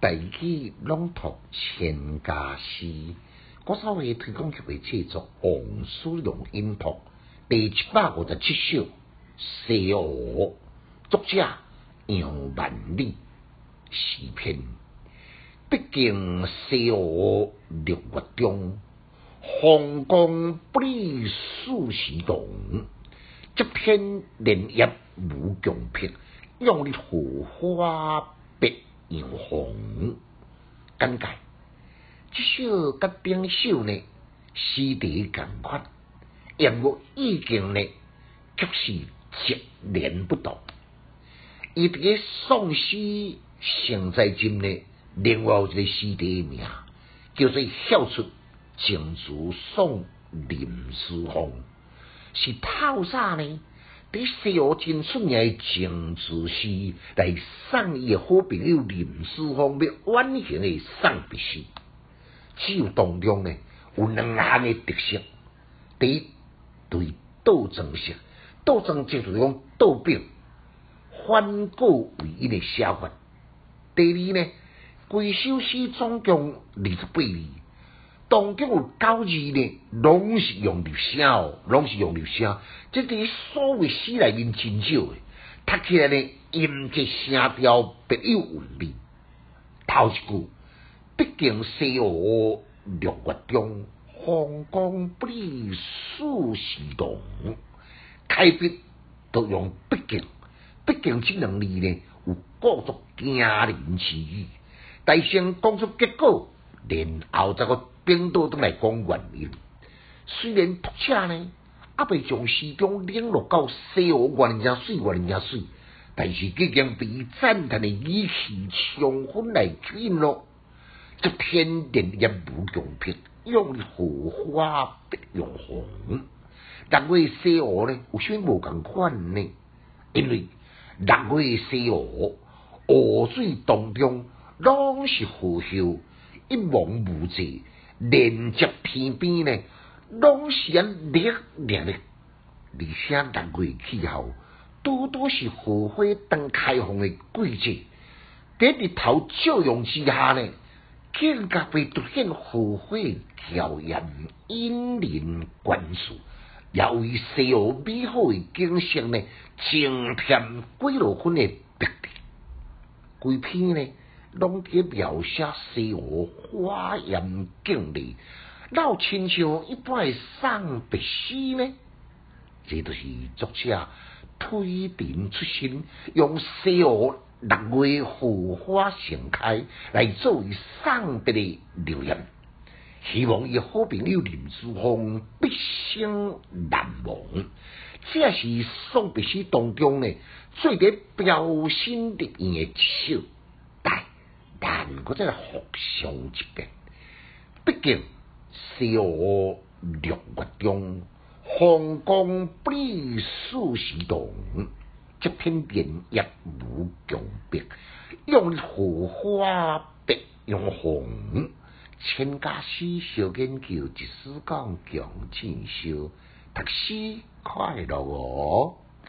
大器朗读千家诗，我稍微推广协会制作王思荣音读第七百五十七首《西湖》，作者杨万里，诗篇。毕竟西湖六月中，风光不利四时动。这篇莲叶无穷僻，用力荷花别杨红。简介：这首甲顶首呢，诗题共款，音乐意境呢，却是截然不同。伊伫个宋诗成在今呢。另外有一个诗题名叫做《晓出情书宋林思峰》，是透啥呢？伫西湖真出名诶情书诗来送伊诶好朋友林思峰，要完成诶送别诗。只有当中呢有两项诶特色：第一，对倒装式，倒装就是讲倒表，反过为一个写法；第二呢。规首诗总共二十八字，当今有九字呢，拢是用流声哦，拢是用流声。即伫所谓诗内面真少诶，读起来呢，音节声调别有韵味。头一句，毕竟西湖六月中，风光不利四时同。开笔都用毕竟，毕竟这两字呢，有故作惊人之意。大声讲出结果，然后再个冰岛都来讲原因。虽然读者呢，阿未从诗中领略到西湖万人家水，万人家水，但是即将被赞叹的语气充分来吸引咯。这篇连叶无穷僻，用荷花别用红。六月西湖呢，有啥无共款呢？因为六月西湖河水当中。拢是河秀，一望无际，连接天边呢，拢是安绿绿的。而且六月气候，多多是荷花刚开放的季节。在日头照阳之下呢，更加被凸显荷花娇艳、引人关注，也为西湖美好的景象呢，增添几落分的特点。规篇呢？拢去描写西湖花艳景丽，老亲像一般送别诗呢？这都是作者推陈出新，用西湖六月荷花盛开来作为送别的留言，希望伊好朋友林书峰毕生难忘。这是送别诗当中呢最得标新立异的一首。但我真系学上一遍，毕竟西湖六月中，风光不利数时动。这片莲叶无穷碧，用荷花别用红。千家诗小研究，一丝讲强进修，读书快乐哦。